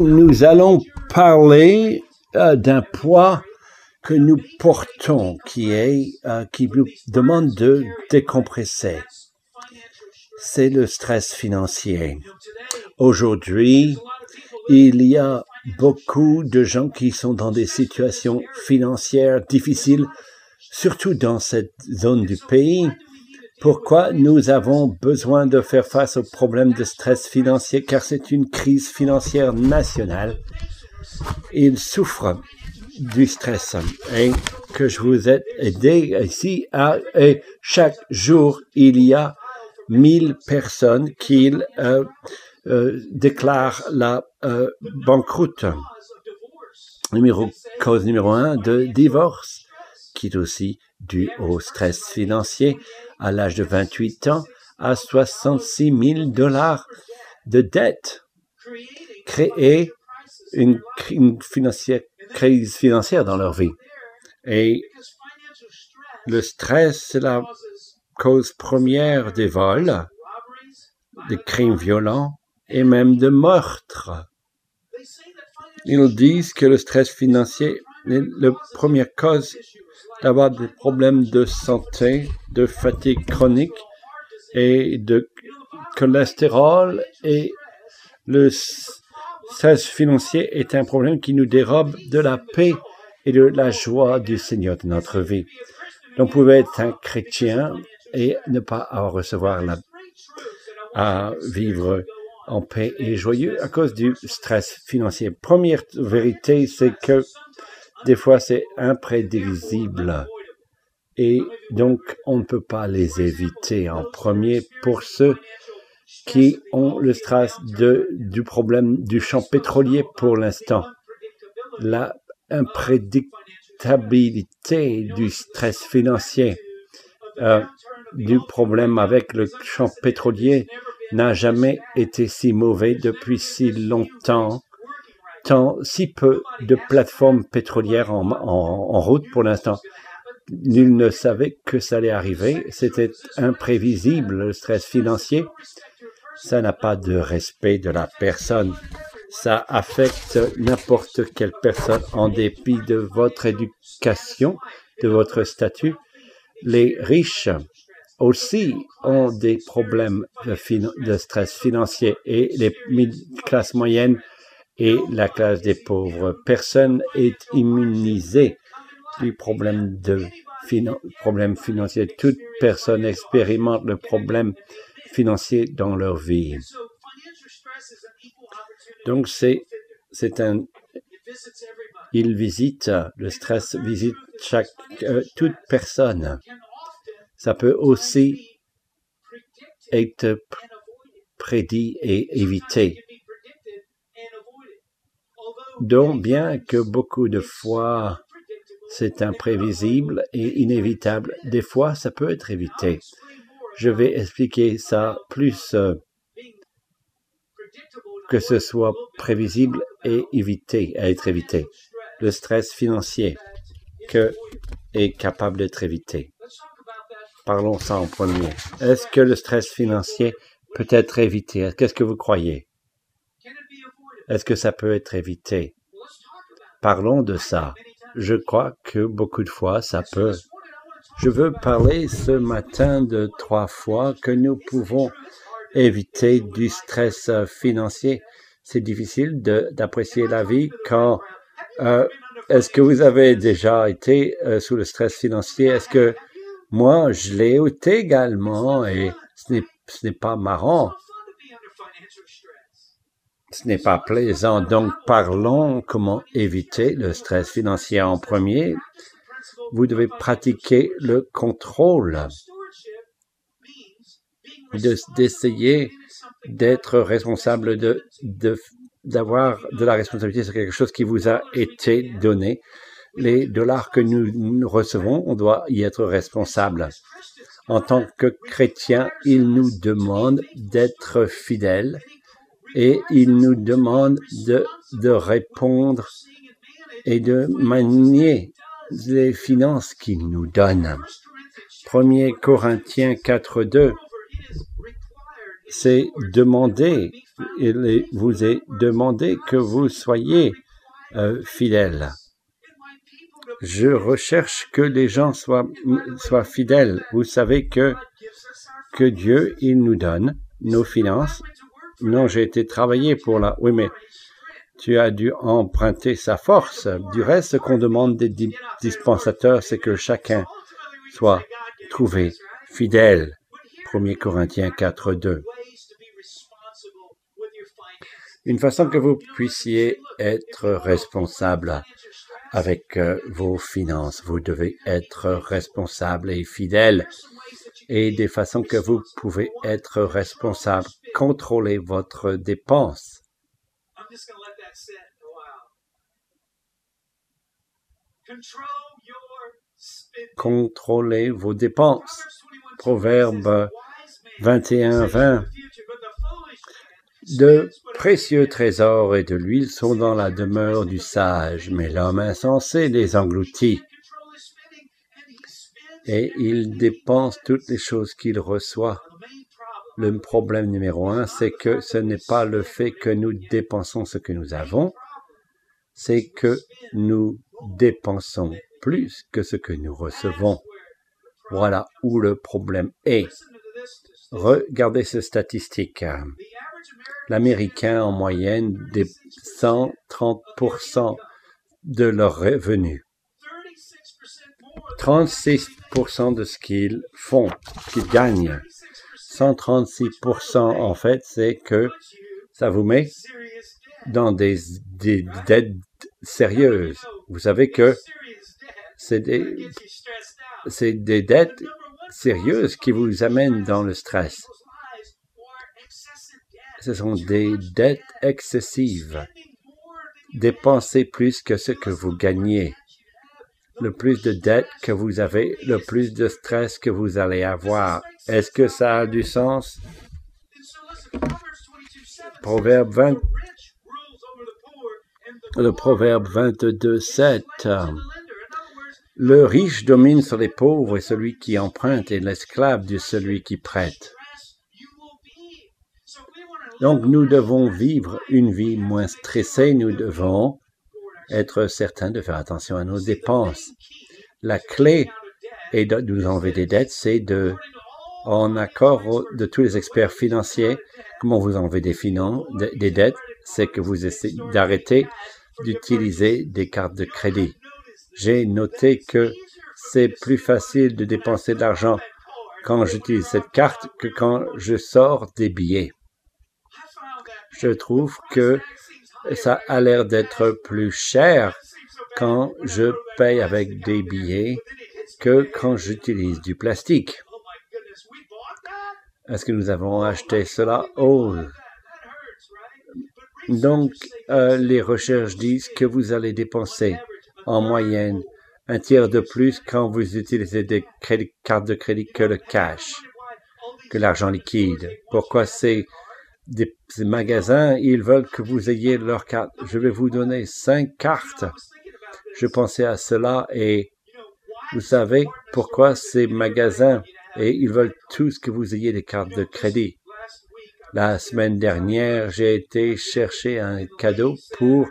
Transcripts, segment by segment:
Nous allons parler euh, d'un poids que nous portons qui est euh, qui nous demande de décompresser. C'est le stress financier. Aujourd'hui, il y a beaucoup de gens qui sont dans des situations financières difficiles, surtout dans cette zone du pays. Pourquoi nous avons besoin de faire face aux problèmes de stress financier? Car c'est une crise financière nationale. Ils souffrent du stress et que je vous ai aidé ici à, et chaque jour il y a 1000 personnes qui euh, euh, déclarent la euh, banqueroute. Numéro, cause numéro un de divorce, qui est aussi dû au stress financier à l'âge de 28 ans à 66 000 dollars de dette. Créer une, crise financière dans leur vie. Et le stress, c'est la cause première des vols, des crimes violents et même de meurtres. Ils disent que le stress financier la première cause d'avoir des problèmes de santé, de fatigue chronique et de cholestérol et le stress financier est un problème qui nous dérobe de la paix et de la joie du Seigneur de notre vie. On pouvait être un chrétien et ne pas avoir recevoir la, à vivre en paix et joyeux à cause du stress financier. Première vérité, c'est que des fois c'est imprévisible et donc on ne peut pas les éviter en premier pour ceux qui ont le stress de, du problème du champ pétrolier pour l'instant. La imprédictabilité du stress financier, euh, du problème avec le champ pétrolier n'a jamais été si mauvais depuis si longtemps tant si peu de plateformes pétrolières en, en, route pour l'instant. Nul ne savait que ça allait arriver. C'était imprévisible, le stress financier. Ça n'a pas de respect de la personne. Ça affecte n'importe quelle personne en dépit de votre éducation, de votre statut. Les riches aussi ont des problèmes de, de stress financier et les classes moyennes et la classe des pauvres. Personne est immunisé du problème de problème financier. Toute personne expérimente le problème financier dans leur vie. Donc c'est c'est un il visite le stress visite chaque euh, toute personne. Ça peut aussi être prédit et évité. Donc, bien que beaucoup de fois c'est imprévisible et inévitable, des fois ça peut être évité. Je vais expliquer ça plus euh, que ce soit prévisible et évité, à être évité. Le stress financier que est capable d'être évité. Parlons ça en premier. Est-ce que le stress financier peut être évité? Qu'est-ce que vous croyez? Est-ce que ça peut être évité? Parlons de ça. Je crois que beaucoup de fois, ça peut. Je veux parler ce matin de trois fois que nous pouvons éviter du stress financier. C'est difficile d'apprécier la vie quand... Euh, est-ce que vous avez déjà été euh, sous le stress financier? Est-ce que moi, je l'ai été également et ce n'est pas marrant? Ce n'est pas plaisant. Donc parlons comment éviter le stress financier en premier. Vous devez pratiquer le contrôle, d'essayer d'être responsable de, d'avoir de la responsabilité sur quelque chose qui vous a été donné. Les dollars que nous recevons, on doit y être responsable. En tant que chrétien, il nous demande d'être fidèles et il nous demande de, de répondre et de manier les finances qu'il nous donne. 1 Corinthiens 4.2 c'est demander, il vous est demandé que vous soyez euh, fidèles. Je recherche que les gens soient, soient fidèles. Vous savez que, que Dieu, il nous donne nos finances. Non, j'ai été travaillé pour la... Oui, mais tu as dû emprunter sa force. Du reste, ce qu'on demande des dispensateurs, c'est que chacun soit trouvé fidèle. 1 Corinthiens 4, 2. Une façon que vous puissiez être responsable avec euh, vos finances. Vous devez être responsable et fidèle. Et des façons que vous pouvez être responsable, contrôlez votre dépense. Contrôlez vos dépenses. Proverbe 21, 20. De précieux trésors et de l'huile sont dans la demeure du sage, mais l'homme insensé les engloutit. Et il dépense toutes les choses qu'il reçoit. Le problème numéro un, c'est que ce n'est pas le fait que nous dépensons ce que nous avons, c'est que nous dépensons plus que ce que nous recevons. Voilà où le problème est. Regardez ces statistiques l'Américain en moyenne des 130% de leurs revenus. 36% de ce qu'ils font, qu'ils gagnent. 136% en fait, c'est que ça vous met dans des, dettes sérieuses. Vous savez que c'est des, c'est des dettes sérieuses qui vous amènent dans le stress ce sont des dettes excessives. Dépensez plus que ce que vous gagnez. Le plus de dettes que vous avez, le plus de stress que vous allez avoir. Est-ce que ça a du sens? Proverbe 20, le proverbe 22, 7. Le riche domine sur les pauvres et celui qui emprunte est l'esclave de celui qui prête. Donc nous devons vivre une vie moins stressée, nous devons être certains de faire attention à nos dépenses. La clé et de nous enlever des dettes, c'est de, en accord de tous les experts financiers, comment vous enlevez des, finances, des dettes, c'est que vous essayez d'arrêter d'utiliser des cartes de crédit. J'ai noté que c'est plus facile de dépenser de l'argent quand j'utilise cette carte que quand je sors des billets je trouve que ça a l'air d'être plus cher quand je paye avec des billets que quand j'utilise du plastique. Est-ce que nous avons acheté cela? Oh. Donc, euh, les recherches disent que vous allez dépenser en moyenne un tiers de plus quand vous utilisez des cartes de crédit que le cash, que l'argent liquide. Pourquoi c'est des, magasins, ils veulent que vous ayez leur carte. Je vais vous donner cinq cartes. Je pensais à cela et vous savez pourquoi ces magasins et ils veulent tous que vous ayez des cartes de crédit. La semaine dernière, j'ai été chercher un cadeau pour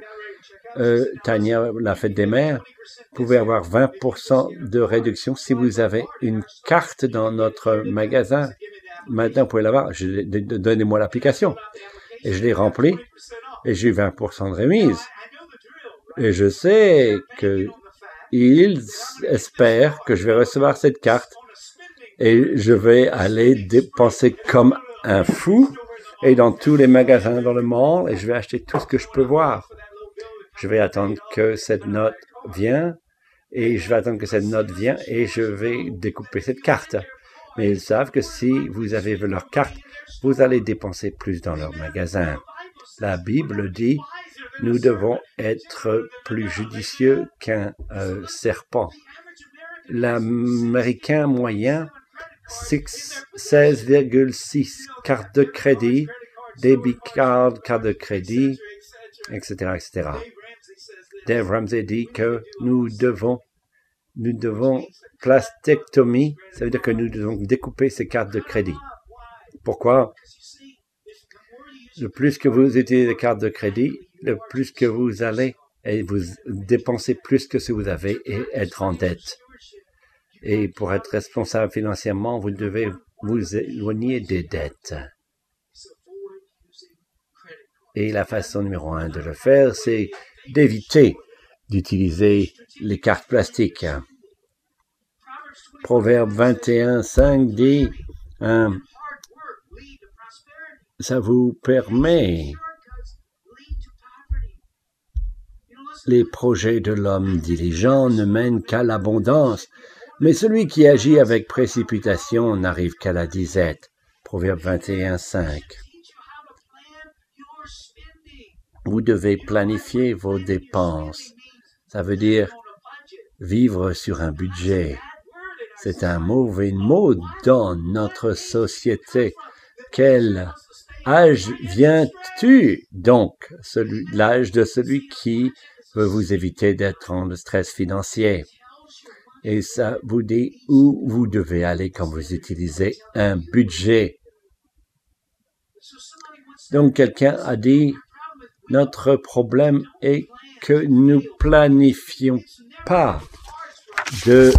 euh, Tania, la fête des mères. Vous pouvez avoir 20% de réduction si vous avez une carte dans notre magasin. Maintenant, vous pouvez l'avoir. Donnez-moi l'application. Et je l'ai rempli et j'ai eu 20% de remise. Et je sais que ils espèrent que je vais recevoir cette carte et je vais aller dépenser comme un fou et dans tous les magasins dans le monde et je vais acheter tout ce que je peux voir. Je vais attendre que cette note vienne et je vais attendre que cette note vienne et je vais découper cette carte mais ils savent que si vous avez leur carte, vous allez dépenser plus dans leur magasin. La Bible dit, nous devons être plus judicieux qu'un euh, serpent. L'Américain moyen, 16,6 cartes de crédit, débit card, carte de crédit, etc., etc. Dave Ramsey dit que nous devons nous devons plastectomie, ça veut dire que nous devons découper ces cartes de crédit. Pourquoi? Le plus que vous utilisez des cartes de crédit, le plus que vous allez et vous dépensez plus que ce que vous avez et être en dette. Et pour être responsable financièrement, vous devez vous éloigner des dettes. Et la façon numéro un de le faire, c'est d'éviter d'utiliser les cartes plastiques. Proverbe 21, 5 dit, hein, ça vous permet les projets de l'homme diligent ne mènent qu'à l'abondance, mais celui qui agit avec précipitation n'arrive qu'à la disette. Proverbe 21, 5. Vous devez planifier vos dépenses. Ça veut dire vivre sur un budget. C'est un mauvais mot dans notre société. Quel âge viens-tu donc? L'âge de celui qui veut vous éviter d'être en stress financier. Et ça vous dit où vous devez aller quand vous utilisez un budget. Donc quelqu'un a dit, notre problème est que nous planifions pas de,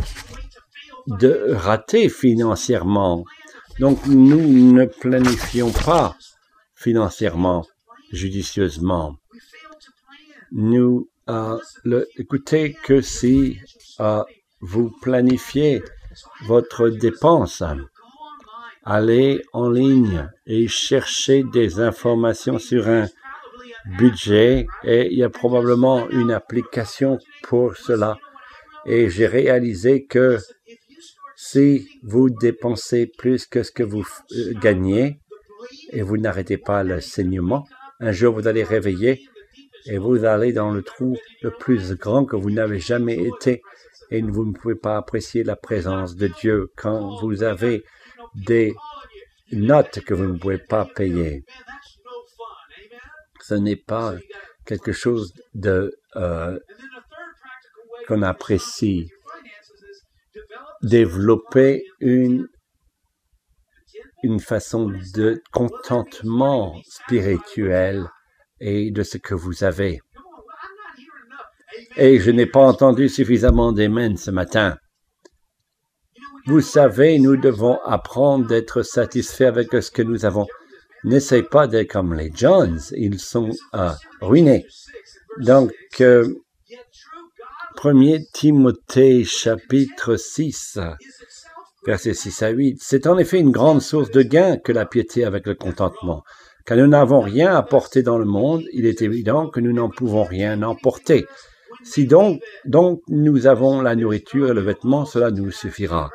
de rater financièrement. Donc nous ne planifions pas financièrement judicieusement. Nous euh, écoutez que si euh, vous planifiez votre dépense, allez en ligne et cherchez des informations sur un budget et il y a probablement une application pour cela. Et j'ai réalisé que si vous dépensez plus que ce que vous euh, gagnez et vous n'arrêtez pas le saignement, un jour vous allez réveiller et vous allez dans le trou le plus grand que vous n'avez jamais été et vous ne pouvez pas apprécier la présence de Dieu quand vous avez des notes que vous ne pouvez pas payer. Ce n'est pas quelque chose de euh, qu'on apprécie. Développer une une façon de contentement spirituel et de ce que vous avez. Et je n'ai pas entendu suffisamment d'amen ce matin. Vous savez, nous devons apprendre d'être satisfaits avec ce que nous avons. N'essayez pas d'être comme les Johns, ils sont euh, ruinés. Donc, euh, 1 Timothée chapitre 6, versets 6 à 8, c'est en effet une grande source de gain que la piété avec le contentement. Car nous n'avons rien à porter dans le monde, il est évident que nous n'en pouvons rien emporter. Si donc, donc nous avons la nourriture et le vêtement, cela nous suffira.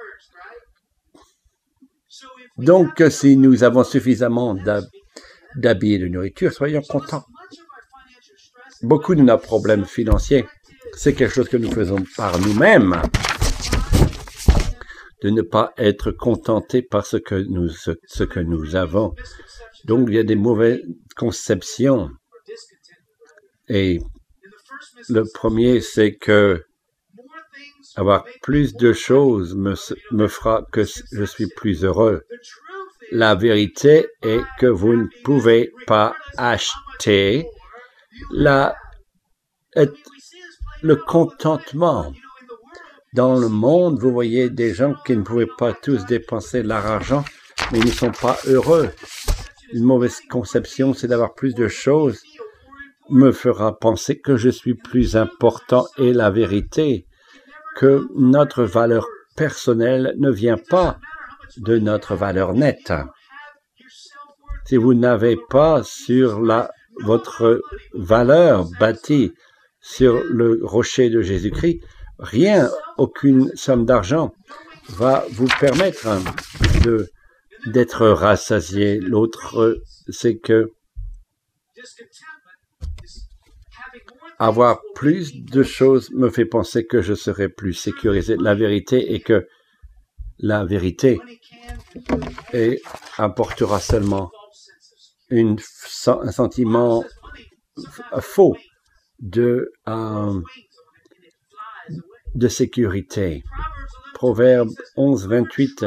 Donc si nous avons suffisamment d'habits et de nourriture, soyons contents. Beaucoup de nos problèmes financiers, c'est quelque chose que nous faisons par nous-mêmes de ne pas être contentés par ce que nous, ce que nous avons. Donc, il y a des mauvaises conceptions. Et le premier, c'est que avoir plus de choses me, me fera que je suis plus heureux. La vérité est que vous ne pouvez pas acheter la, le contentement. Dans le monde, vous voyez des gens qui ne pouvaient pas tous dépenser leur argent, mais ils ne sont pas heureux une mauvaise conception, c'est d'avoir plus de choses, me fera penser que je suis plus important et la vérité, que notre valeur personnelle ne vient pas de notre valeur nette. Si vous n'avez pas sur la, votre valeur bâtie sur le rocher de Jésus-Christ, rien, aucune somme d'argent va vous permettre de d'être rassasié. L'autre, c'est que avoir plus de choses me fait penser que je serai plus sécurisé. La vérité est que la vérité apportera seulement un sentiment faux de, euh, de sécurité. Proverbe 11, 28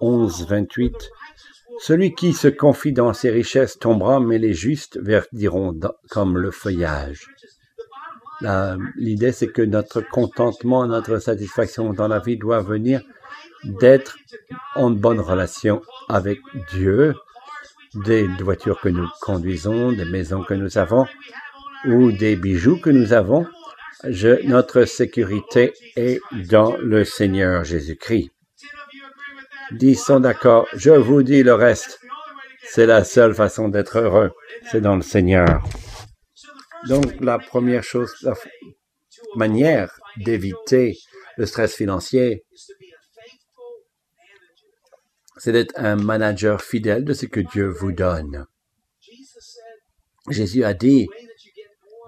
11, 28. Celui qui se confie dans ses richesses tombera, mais les justes verdiront comme le feuillage. L'idée, c'est que notre contentement, notre satisfaction dans la vie doit venir d'être en bonne relation avec Dieu, des voitures que nous conduisons, des maisons que nous avons ou des bijoux que nous avons. Notre sécurité est dans le Seigneur Jésus-Christ. Dix sont d'accord. Je vous dis le reste. C'est la seule façon d'être heureux. C'est dans le Seigneur. Donc, la première chose, la manière d'éviter le stress financier, c'est d'être un manager fidèle de ce que Dieu vous donne. Jésus a dit,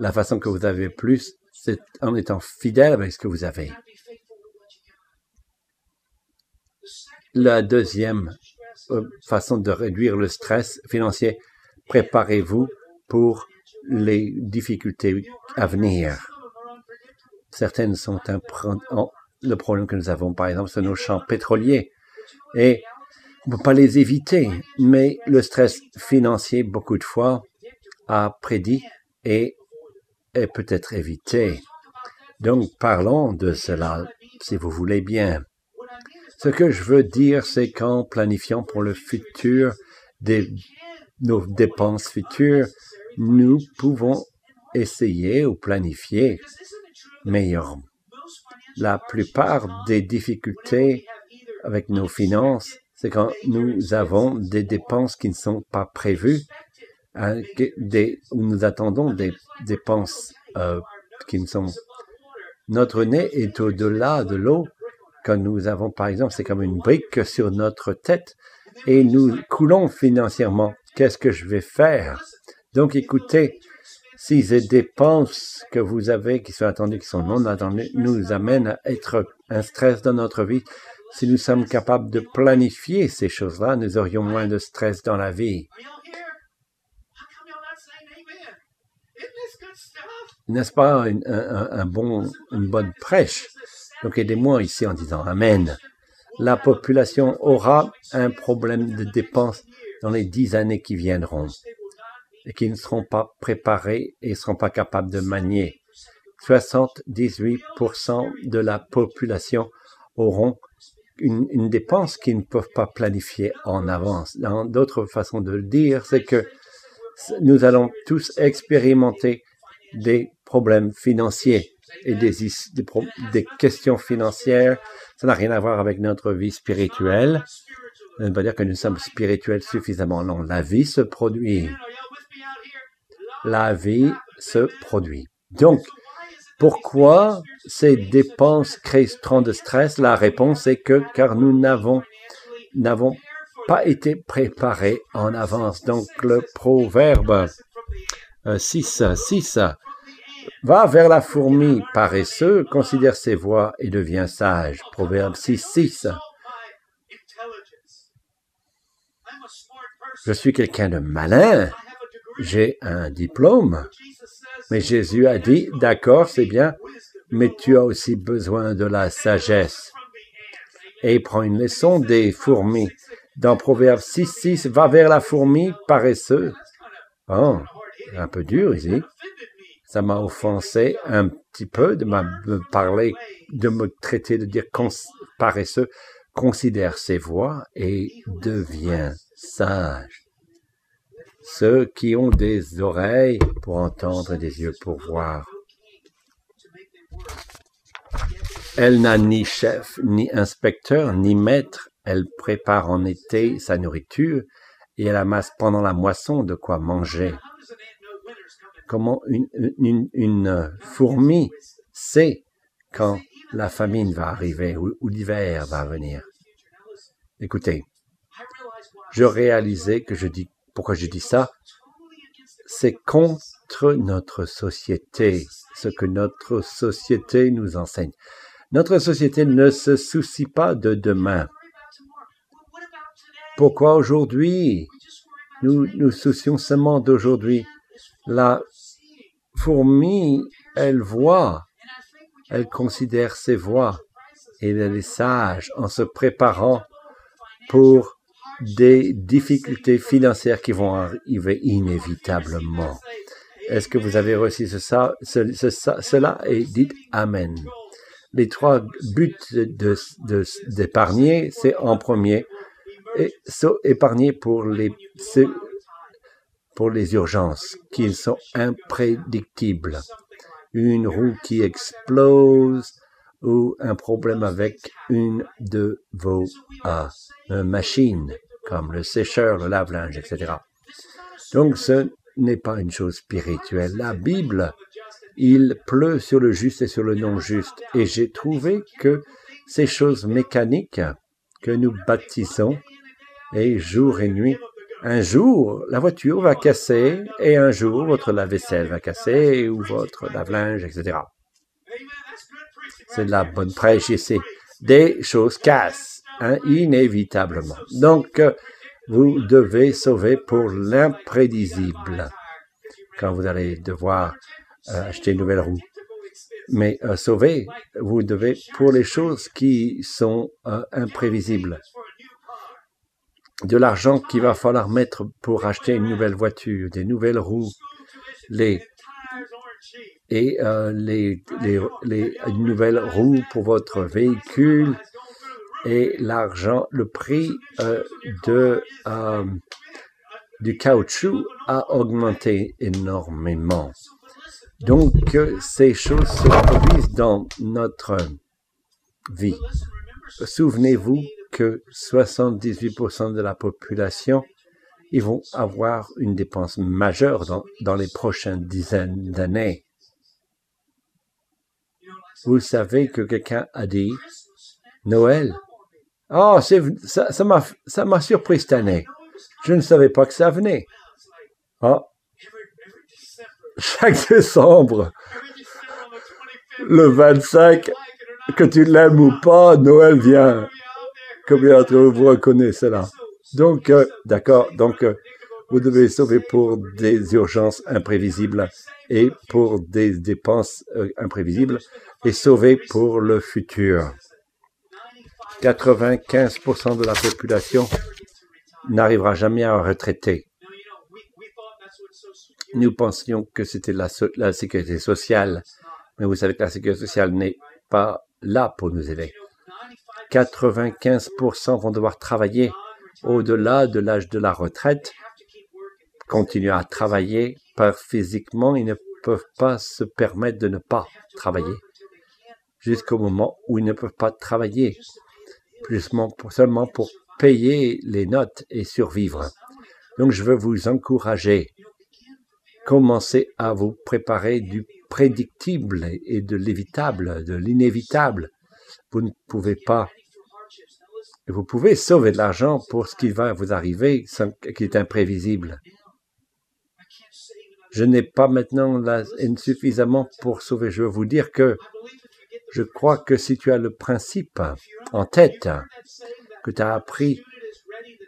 la façon que vous avez plus, c'est en étant fidèle avec ce que vous avez. La deuxième euh, façon de réduire le stress financier, préparez-vous pour les difficultés à venir. Certaines sont le problème que nous avons, par exemple, sur nos champs pétroliers. Et on ne peut pas les éviter, mais le stress financier, beaucoup de fois, a prédit et est peut-être évité. Donc, parlons de cela, si vous voulez bien. Ce que je veux dire, c'est qu'en planifiant pour le futur des, nos dépenses futures, nous pouvons essayer ou planifier meilleur. La plupart des difficultés avec nos finances, c'est quand nous avons des dépenses qui ne sont pas prévues, des, où nous attendons des dépenses euh, qui ne sont... Notre nez est au-delà de l'eau quand nous avons, par exemple, c'est comme une brique sur notre tête et nous coulons financièrement. Qu'est-ce que je vais faire? Donc, écoutez, si ces dépenses que vous avez, qui sont attendues, qui sont non attendues, nous amènent à être un stress dans notre vie, si nous sommes capables de planifier ces choses-là, nous aurions moins de stress dans la vie. N'est-ce pas un, bon, une bonne prêche? Donc aidez-moi ici en disant Amen. La population aura un problème de dépenses dans les dix années qui viendront et qui ne seront pas préparés et ne seront pas capables de manier. 78% de la population auront une, une dépense qu'ils ne peuvent pas planifier en avance. D'autres façons de le dire, c'est que nous allons tous expérimenter des problèmes financiers et des, questions financières. Ça n'a rien à voir avec notre vie spirituelle. Ça ne veut pas dire que nous sommes spirituels suffisamment. Non, la vie se produit. La vie se produit. Donc, pourquoi ces dépenses créent tant de stress? La réponse est que car nous n'avons n'avons pas été préparés en avance. Donc, le proverbe 6, euh, 6 Va vers la fourmi paresseux, considère ses voies et devient sage. Proverbe 6, 6. Je suis quelqu'un de malin. J'ai un diplôme. Mais Jésus a dit, d'accord, c'est bien, mais tu as aussi besoin de la sagesse. Et il prend une leçon des fourmis. Dans Proverbe 6, 6, va vers la fourmi paresseux. Oh, un peu dur ici ça m'a offensé un petit peu de me parler, de me traiter, de dire paresseux. Considère ses voix et devient sage. Ceux qui ont des oreilles pour entendre et des yeux pour voir. Elle n'a ni chef, ni inspecteur, ni maître. Elle prépare en été sa nourriture et elle amasse pendant la moisson de quoi manger comment une, fourmi sait quand la famine va arriver ou, l'hiver va venir. Écoutez, je réalisais que je dis, pourquoi je dis ça, c'est contre notre société, ce que notre société nous enseigne. Notre société ne se soucie pas de demain. Pourquoi aujourd'hui nous nous soucions seulement d'aujourd'hui? Fourmi, elle voit, elle considère ses voix et elle est sage en se préparant pour des difficultés financières qui vont arriver inévitablement. Est-ce que vous avez reçu cela et dites Amen. Les trois buts d'épargner, c'est en premier, et, épargner pour les, pour les urgences qui sont imprédictibles. Une roue qui explose ou un problème avec une de vos euh, machines, comme le sécheur, le lave-linge, etc. Donc ce n'est pas une chose spirituelle. La Bible, il pleut sur le juste et sur le non-juste. Et j'ai trouvé que ces choses mécaniques que nous bâtissons, et jour et nuit, un jour, la voiture va casser et un jour, votre lave-vaisselle va casser ou votre lave-linge, etc. C'est de la bonne prêche ici. Des choses cassent, hein, inévitablement. Donc, vous devez sauver pour l'imprévisible quand vous allez devoir euh, acheter une nouvelle roue. Mais euh, sauver, vous devez pour les choses qui sont euh, imprévisibles de l'argent qu'il va falloir mettre pour acheter une nouvelle voiture, des nouvelles roues, les et euh, les, les, les nouvelles roues pour votre véhicule et l'argent, le prix euh, de euh, du caoutchouc a augmenté énormément. Donc, ces choses se produisent dans notre vie. Souvenez-vous que 78% de la population, ils vont avoir une dépense majeure dans, dans les prochaines dizaines d'années. Vous savez que quelqu'un a dit Noël. Oh, ça, ça m'a, ça m'a surpris cette année. Je ne savais pas que ça venait. Oh. Chaque décembre, le 25, que tu l'aimes ou pas, Noël vient. Combien d'entre vous reconnaissent cela? Donc, euh, d'accord, donc euh, vous devez sauver pour des urgences imprévisibles et pour des dépenses euh, imprévisibles et sauver pour le futur. 95% de la population n'arrivera jamais à retraiter. Nous pensions que c'était la sécurité sociale, mais vous savez que la sécurité sociale n'est pas là pour nous aider. 95% vont devoir travailler au-delà de l'âge de la retraite, continuer à travailler, par physiquement, ils ne peuvent pas se permettre de ne pas travailler jusqu'au moment où ils ne peuvent pas travailler, seulement pour payer les notes et survivre. Donc je veux vous encourager. Commencez à vous préparer du prédictible et de l'évitable, de l'inévitable. Vous ne pouvez pas vous pouvez sauver de l'argent pour ce qui va vous arriver, qui est imprévisible. Je n'ai pas maintenant là, suffisamment pour sauver. Je veux vous dire que je crois que si tu as le principe en tête, que tu as appris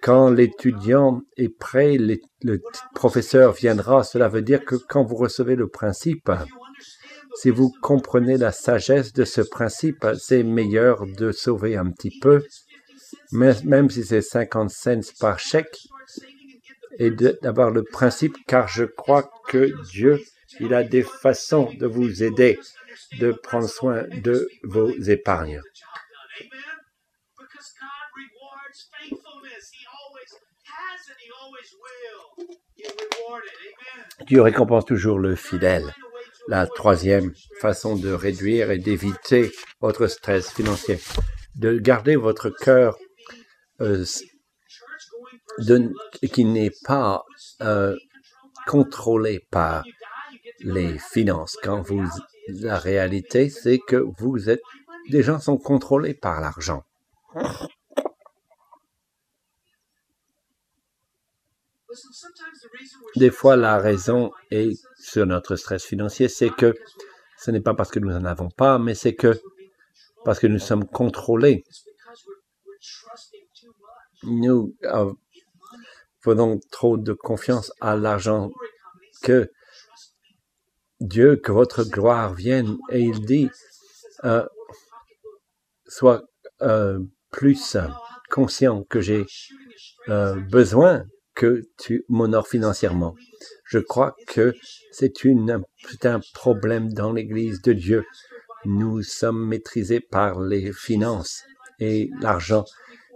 quand l'étudiant est prêt, le professeur viendra, cela veut dire que quand vous recevez le principe, si vous comprenez la sagesse de ce principe, c'est meilleur de sauver un petit peu même si c'est 50 cents par chèque, et d'avoir le principe, car je crois que Dieu, il a des façons de vous aider de prendre soin de vos épargnes. Dieu récompense toujours le fidèle. La troisième façon de réduire et d'éviter votre stress financier, de garder votre cœur euh, qui n'est pas euh, contrôlé par les finances. Quand vous, la réalité, c'est que vous êtes, des gens sont contrôlés par l'argent. Des fois, la raison est sur notre stress financier, c'est que ce n'est pas parce que nous n'en avons pas, mais c'est que parce que nous sommes contrôlés nous euh, faisons trop de confiance à l'argent que Dieu, que votre gloire vienne. Et il dit, euh, sois euh, plus conscient que j'ai besoin que tu m'honores financièrement. Je crois que c'est un problème dans l'Église de Dieu. Nous sommes maîtrisés par les finances et l'argent.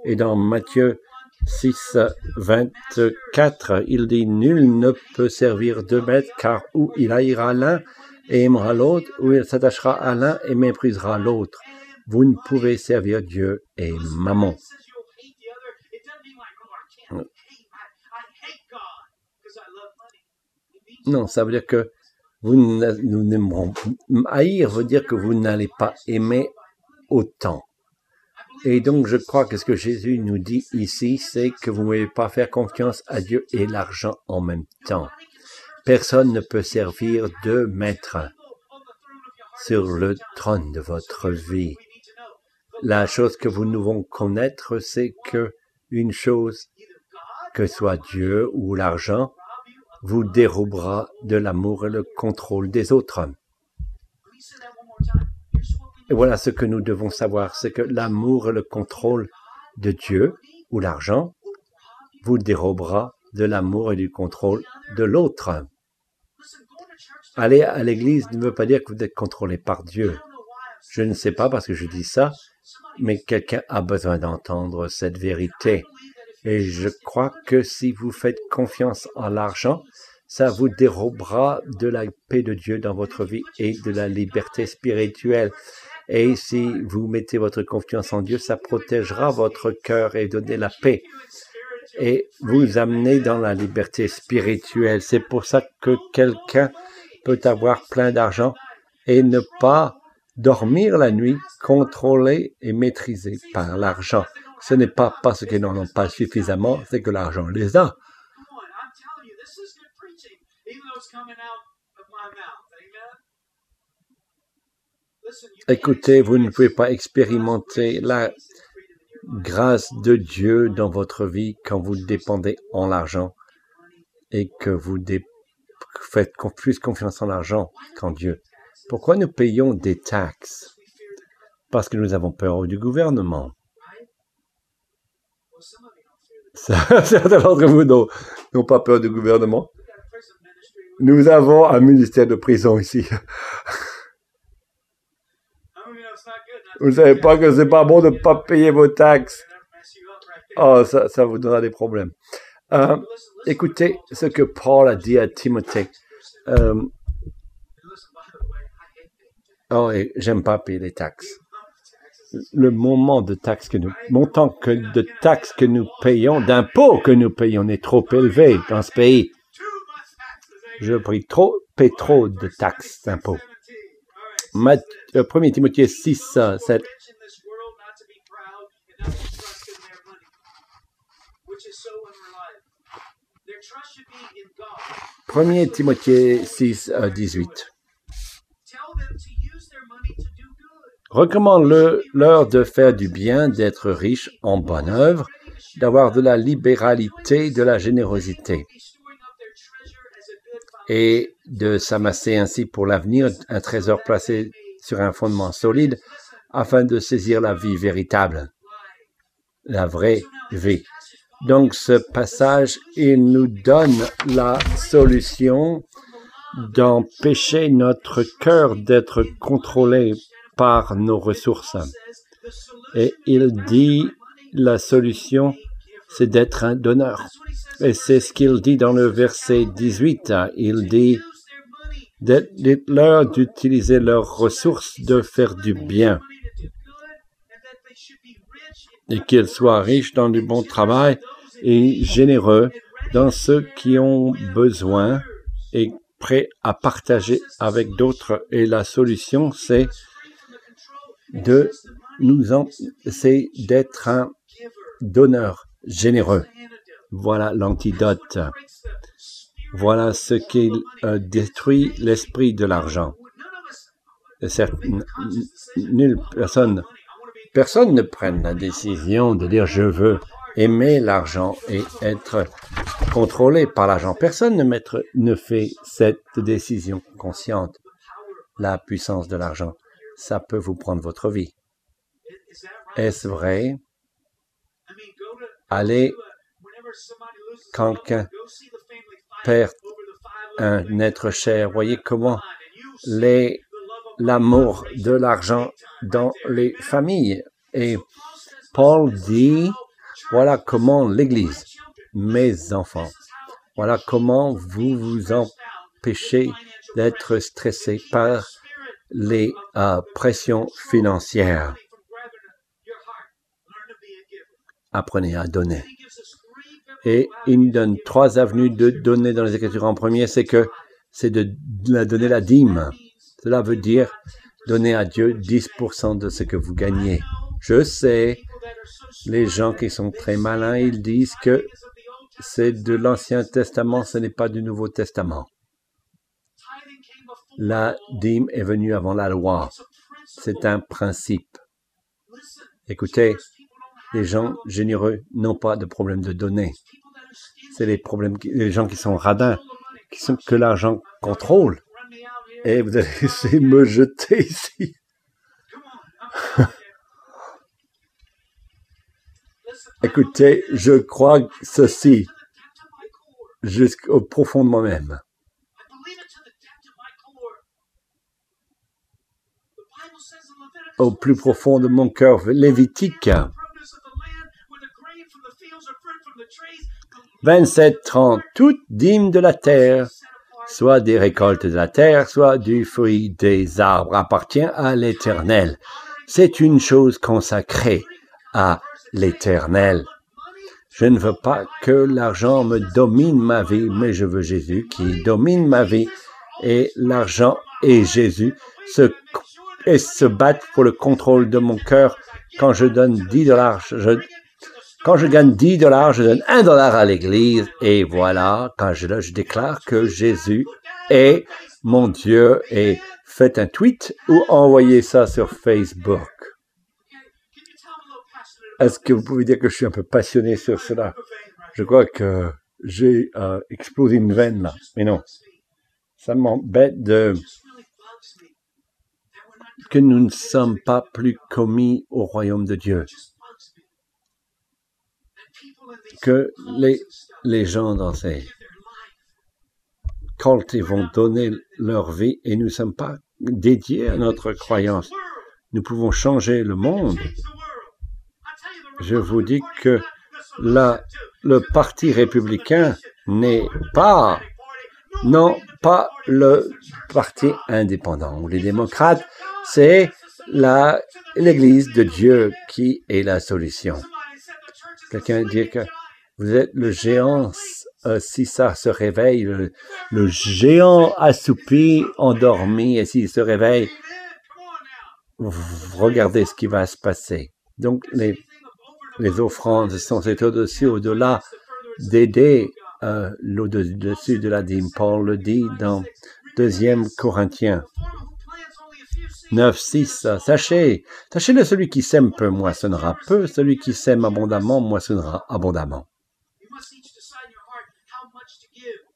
Et dans Matthieu 6, 24, il dit, Nul ne peut servir deux maîtres, car ou il haïra l'un et aimera l'autre, ou il s'attachera à l'un et méprisera l'autre. Vous ne pouvez servir Dieu et maman. Non, ça veut dire que vous nous haïr veut dire que vous n'allez pas aimer autant. Et donc, je crois que ce que Jésus nous dit ici, c'est que vous ne pouvez pas faire confiance à Dieu et l'argent en même temps. Personne ne peut servir deux maîtres sur le trône de votre vie. La chose que vous devons connaître, c'est que une chose, que soit Dieu ou l'argent, vous dérobera de l'amour et le contrôle des autres. Et voilà ce que nous devons savoir, c'est que l'amour et le contrôle de Dieu ou l'argent vous dérobera de l'amour et du contrôle de l'autre. Aller à l'église ne veut pas dire que vous êtes contrôlé par Dieu. Je ne sais pas parce que je dis ça, mais quelqu'un a besoin d'entendre cette vérité. Et je crois que si vous faites confiance en l'argent, ça vous dérobera de la paix de Dieu dans votre vie et de la liberté spirituelle. Et si vous mettez votre confiance en Dieu, ça protégera votre cœur et donner la paix et vous amener dans la liberté spirituelle. C'est pour ça que quelqu'un peut avoir plein d'argent et ne pas dormir la nuit, contrôlé et maîtrisé par l'argent. Ce n'est pas parce qu'ils n'en ont pas suffisamment, c'est que l'argent les a. Écoutez, vous ne pouvez pas expérimenter la grâce de Dieu dans votre vie quand vous dépendez en l'argent et que vous faites plus confiance en l'argent qu'en Dieu. Pourquoi nous payons des taxes? Parce que nous avons peur du gouvernement. Certains d'entre vous n'ont pas peur du gouvernement. Nous avons un ministère de prison ici. Vous ne savez pas que c'est pas bon de ne pas payer vos taxes. Oh, ça, ça vous donnera des problèmes. Euh, écoutez ce que Paul a dit à Timothée. Euh, oh, j'aime pas payer les taxes le moment de taxes que nous, montant de taxes que nous payons, d'impôts que nous payons est trop élevé dans ce pays. Je prie trop, paie trop de taxes, d'impôts. 1 euh, Timothée 6, 7. 1 Timothée 6, 18. Recommande-leur de faire du bien, d'être riche en bonne œuvre, d'avoir de la libéralité, de la générosité et de s'amasser ainsi pour l'avenir un trésor placé sur un fondement solide afin de saisir la vie véritable, la vraie vie. Donc ce passage, il nous donne la solution d'empêcher notre cœur d'être contrôlé par nos ressources. Et il dit la solution, c'est d'être un donneur. Et c'est ce qu'il dit dans le verset 18. Il dit, dites-leur d'utiliser leurs ressources, de faire du bien. Et qu'ils soient riches dans du bon travail et généreux dans ceux qui ont besoin et prêts à partager avec d'autres. Et la solution, c'est de nous c'est d'être un donneur généreux. Voilà l'antidote. Voilà ce qui euh, détruit l'esprit de l'argent. Nulle personne, personne ne prenne la décision de dire je veux aimer l'argent et être contrôlé par l'argent. Personne ne, fait cette décision consciente. La puissance de l'argent ça peut vous prendre votre vie. Est-ce vrai? Allez quelqu'un perd un être cher, voyez comment l'amour de l'argent dans les familles. Et Paul dit, voilà comment l'Église, mes enfants, voilà comment vous vous empêchez d'être stressé par les euh, pressions financières. Apprenez à donner. Et il nous donne trois avenues de donner dans les Écritures. En premier, c'est que c'est de donner la dîme. Cela veut dire donner à Dieu 10% de ce que vous gagnez. Je sais, les gens qui sont très malins, ils disent que c'est de l'Ancien Testament, ce n'est pas du Nouveau Testament. La dîme est venue avant la loi. C'est un principe. Écoutez, les gens généreux n'ont pas de problème de donner. C'est les problèmes, les gens qui sont radins, que l'argent contrôle. Et vous allez me jeter ici. Écoutez, je crois ceci jusqu'au profond de moi-même. au plus profond de mon cœur lévitique. 27, 30. Toute dîme de la terre, soit des récoltes de la terre, soit du fruit des arbres, appartient à l'Éternel. C'est une chose consacrée à l'Éternel. Je ne veux pas que l'argent me domine ma vie, mais je veux Jésus qui domine ma vie. Et l'argent et Jésus se battre pour le contrôle de mon cœur. Quand je donne 10 dollars, je, quand je gagne 10 dollars, je donne 1 dollar à l'église. Et voilà, quand je, je déclare que Jésus est mon Dieu et faites un tweet ou envoyez ça sur Facebook. Est-ce que vous pouvez dire que je suis un peu passionné sur cela? Je crois que j'ai euh, explosé une veine là. Mais non, ça m'embête de que nous ne sommes pas plus commis au royaume de Dieu. Que les, gens dans ces ils vont donner leur vie et nous ne sommes pas dédiés à notre croyance. Nous pouvons changer le monde. Je vous dis que le Parti républicain n'est pas, non, pas le Parti indépendant. Les démocrates c'est l'Église de Dieu qui est la solution. Quelqu'un dit que vous êtes le géant, euh, si ça se réveille, le, géant assoupi, endormi, et s'il se réveille, regardez ce qui va se passer. Donc, les, offrandes sont au-dessus, au-delà d'aider euh, l'au-dessus de la dîme. Paul le dit dans 2 Corinthiens 9, 6. Sachez, sachez-le, celui qui sème peu moissonnera peu, celui qui sème abondamment moissonnera abondamment.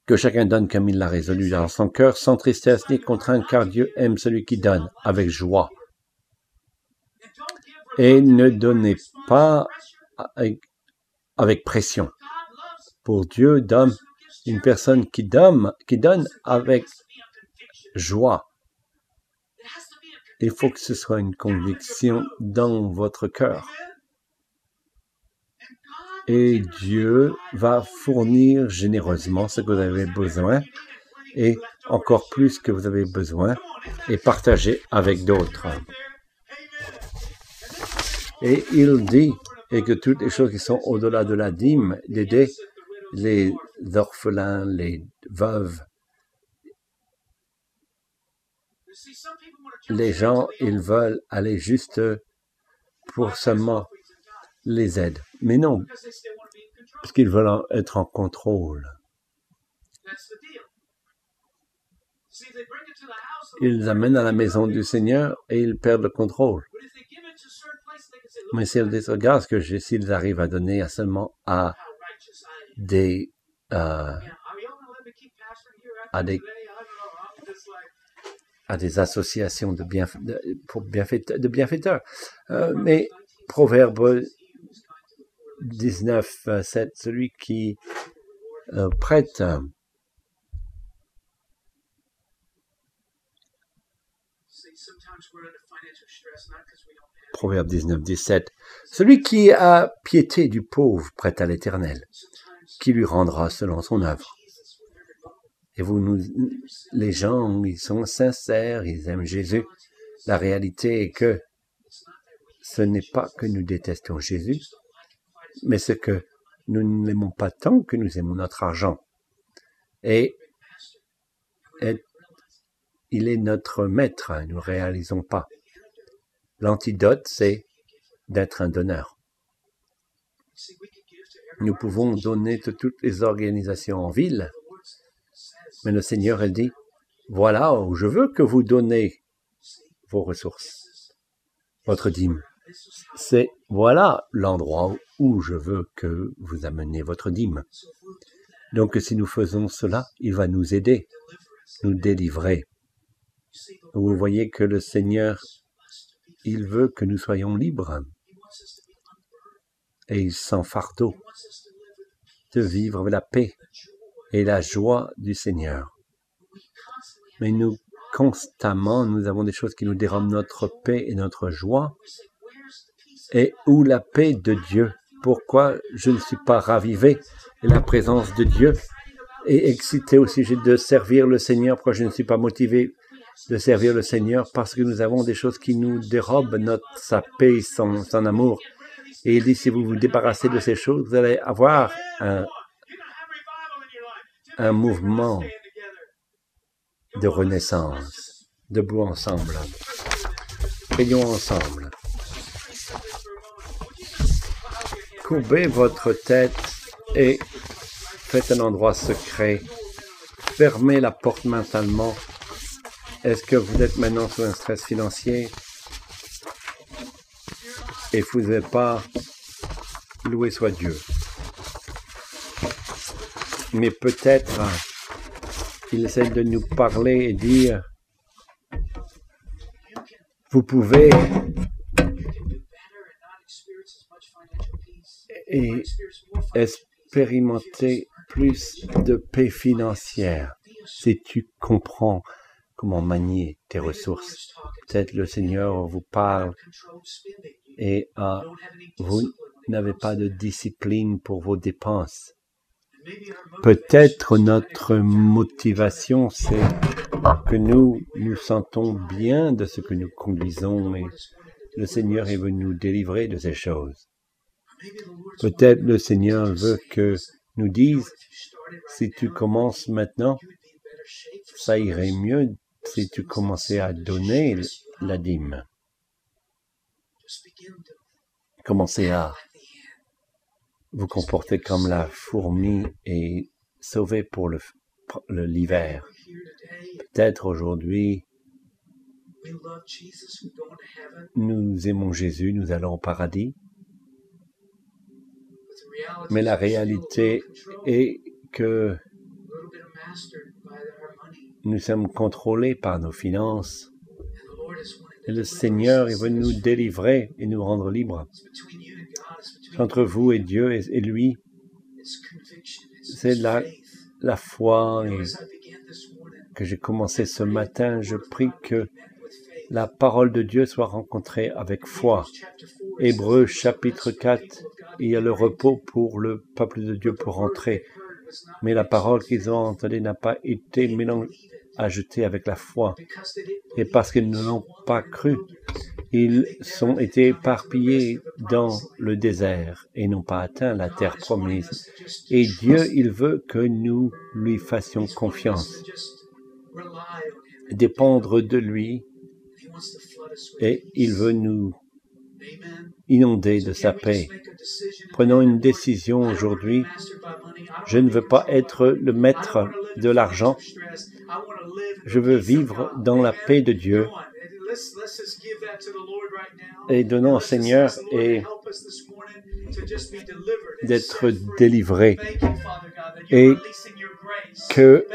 Que chacun donne comme il l'a résolu dans son cœur, sans tristesse ni contrainte, car Dieu aime celui qui donne avec joie. Et ne donnez pas avec, pression. Pour Dieu, donne une personne qui donne, qui donne avec joie. Il faut que ce soit une conviction dans votre cœur. Et Dieu va fournir généreusement ce que vous avez besoin et encore plus que vous avez besoin et partager avec d'autres. Et il dit et que toutes les choses qui sont au-delà de la dîme, d'aider les orphelins, les veuves, les gens, ils veulent aller juste pour seulement les aides. Mais non, parce qu'ils veulent être en contrôle. Ils amènent à la maison du Seigneur et ils perdent le contrôle. Mais s'ils disent, regarde ce que s'ils arrivent à donner à seulement à des, euh, à des associations de, pour de bienfaiteurs. Euh, mais Proverbe 19, 7, celui qui euh, prête Proverbe 19, 17. Celui qui a piété du pauvre prête à l'Éternel, qui lui rendra selon son œuvre. Et vous, nous, les gens, ils sont sincères, ils aiment Jésus. La réalité est que ce n'est pas que nous détestons Jésus, mais ce que nous ne l'aimons pas tant que nous aimons notre argent. Et, il est notre maître, nous ne réalisons pas. L'antidote, c'est d'être un donneur. Nous pouvons donner de toutes les organisations en ville, mais le Seigneur, elle dit, voilà où je veux que vous donnez vos ressources, votre dîme. C'est voilà l'endroit où je veux que vous ameniez votre dîme. Donc si nous faisons cela, il va nous aider, nous délivrer. Vous voyez que le Seigneur, il veut que nous soyons libres et sans fardeau, de vivre la paix et la joie du Seigneur. Mais nous, constamment, nous avons des choses qui nous dérament notre paix et notre joie. Et où la paix de Dieu Pourquoi je ne suis pas ravivé et la présence de Dieu et excité au sujet de servir le Seigneur Pourquoi je ne suis pas motivé de servir le Seigneur? Parce que nous avons des choses qui nous dérobent notre, sa paix, son, son amour. Et il dit, si vous vous débarrassez de ces choses, vous allez avoir un, un mouvement de renaissance, debout ensemble. Prions ensemble. Courbez votre tête et faites un endroit secret. Fermez la porte mentalement. Est-ce que vous êtes maintenant sous un stress financier? Et vous n'êtes pas loué soit Dieu? mais peut-être il essaie de nous parler et dire, vous pouvez et expérimenter plus de paix financière si tu comprends comment manier tes ressources. Peut-être le Seigneur vous parle et ah, vous n'avez pas de discipline pour vos dépenses. Peut-être notre motivation, c'est que nous nous sentons bien de ce que nous conduisons et le Seigneur est venu nous délivrer de ces choses. Peut-être le Seigneur veut que nous dise, si tu commences maintenant, ça irait mieux si tu commençais à donner la dîme. Commencez à vous comportez comme la fourmi et sauvé pour l'hiver. Peut-être aujourd'hui, nous aimons Jésus, nous allons au paradis. Mais la réalité est que nous sommes contrôlés par nos finances. Et le Seigneur est venu nous délivrer et nous rendre libres entre vous et Dieu et, lui. C'est la, foi que j'ai commencé ce matin. Je prie que la parole de Dieu soit rencontrée avec foi. Hébreu chapitre 4, il y a le repos pour le peuple de Dieu pour rentrer. Mais la parole qu'ils ont entendue n'a pas été ajoutée avec la foi. Et parce qu'ils ne l'ont pas cru, ils sont été éparpillés dans le désert et n'ont pas atteint la terre promise. Et Dieu, il veut que nous lui fassions confiance, dépendre de lui, et il veut nous inonder de sa paix. Prenons une décision aujourd'hui. Je ne veux pas être le maître de l'argent. Je veux vivre dans la paix de Dieu. Et donnons au Seigneur et d'être délivré. Et que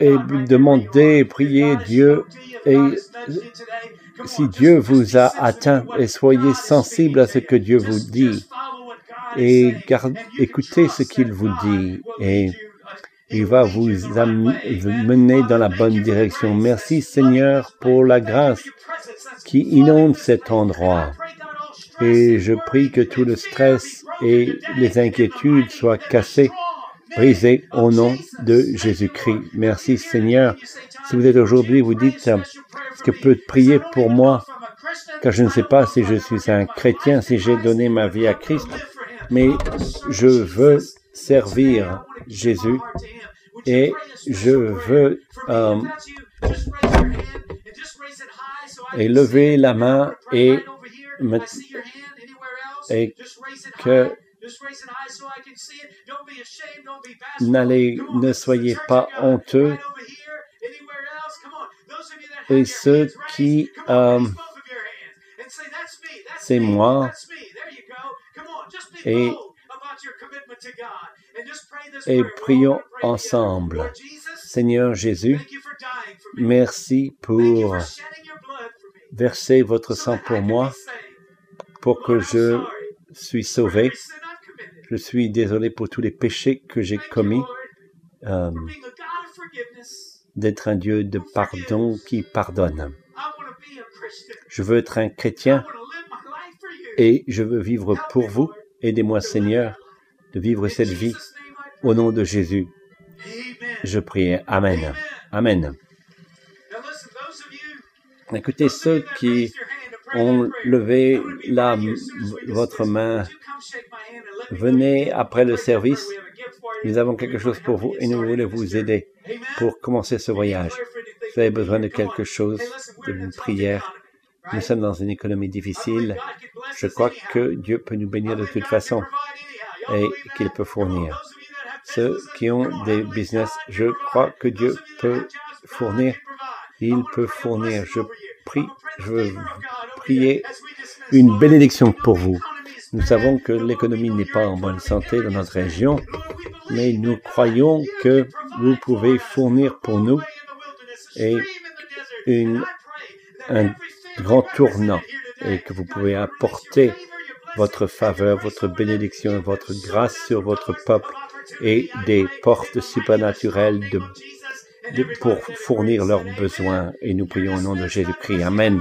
et demandez, priez Dieu et si Dieu vous a atteint et soyez sensible à ce que Dieu vous dit et écoutez ce qu'il vous dit et il va vous mener dans la bonne direction. Merci Seigneur pour la grâce qui inonde cet endroit. Et je prie que tout le stress et les inquiétudes soient cassés, brisés au nom de Jésus-Christ. Merci Seigneur. Si vous êtes aujourd'hui, vous dites, est-ce que peut prier pour moi? Car je ne sais pas si je suis un chrétien, si j'ai donné ma vie à Christ, mais je veux servir Jésus et je veux euh, et lever la main et, et que n'allez, ne soyez pas honteux. Et ceux qui, euh, c'est moi, et, et prions ensemble. Seigneur Jésus, merci pour verser votre sang pour moi, pour que je suis sauvé. Je suis désolé pour tous les péchés que j'ai commis. Euh, d'être un Dieu de pardon qui pardonne. Je veux être un chrétien et je veux vivre pour vous. Aidez-moi, Seigneur, de vivre cette vie au nom de Jésus. Je prie. Amen. Amen. Écoutez, ceux qui ont levé votre main, venez après le service. Nous avons quelque chose pour vous et nous voulons vous aider pour commencer ce voyage. Vous avez besoin de quelque chose, de prière. Nous sommes dans une économie difficile. Je crois que Dieu peut nous bénir de toute façon et qu'il peut fournir. Ceux qui ont des business, je crois que Dieu peut fournir. Il peut fournir. Je prie, je veux prier une bénédiction pour vous. Nous savons que l'économie n'est pas en bonne santé dans notre région, mais nous croyons que vous pouvez fournir pour nous et une, un grand tournant et que vous pouvez apporter votre faveur, votre bénédiction, votre grâce sur votre peuple et des portes supernaturelles de, pour fournir leurs besoins. Et nous prions au nom de Jésus-Christ. Amen.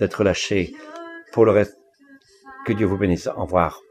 D'être lâché. Pour le reste, que Dieu vous bénisse. Au revoir.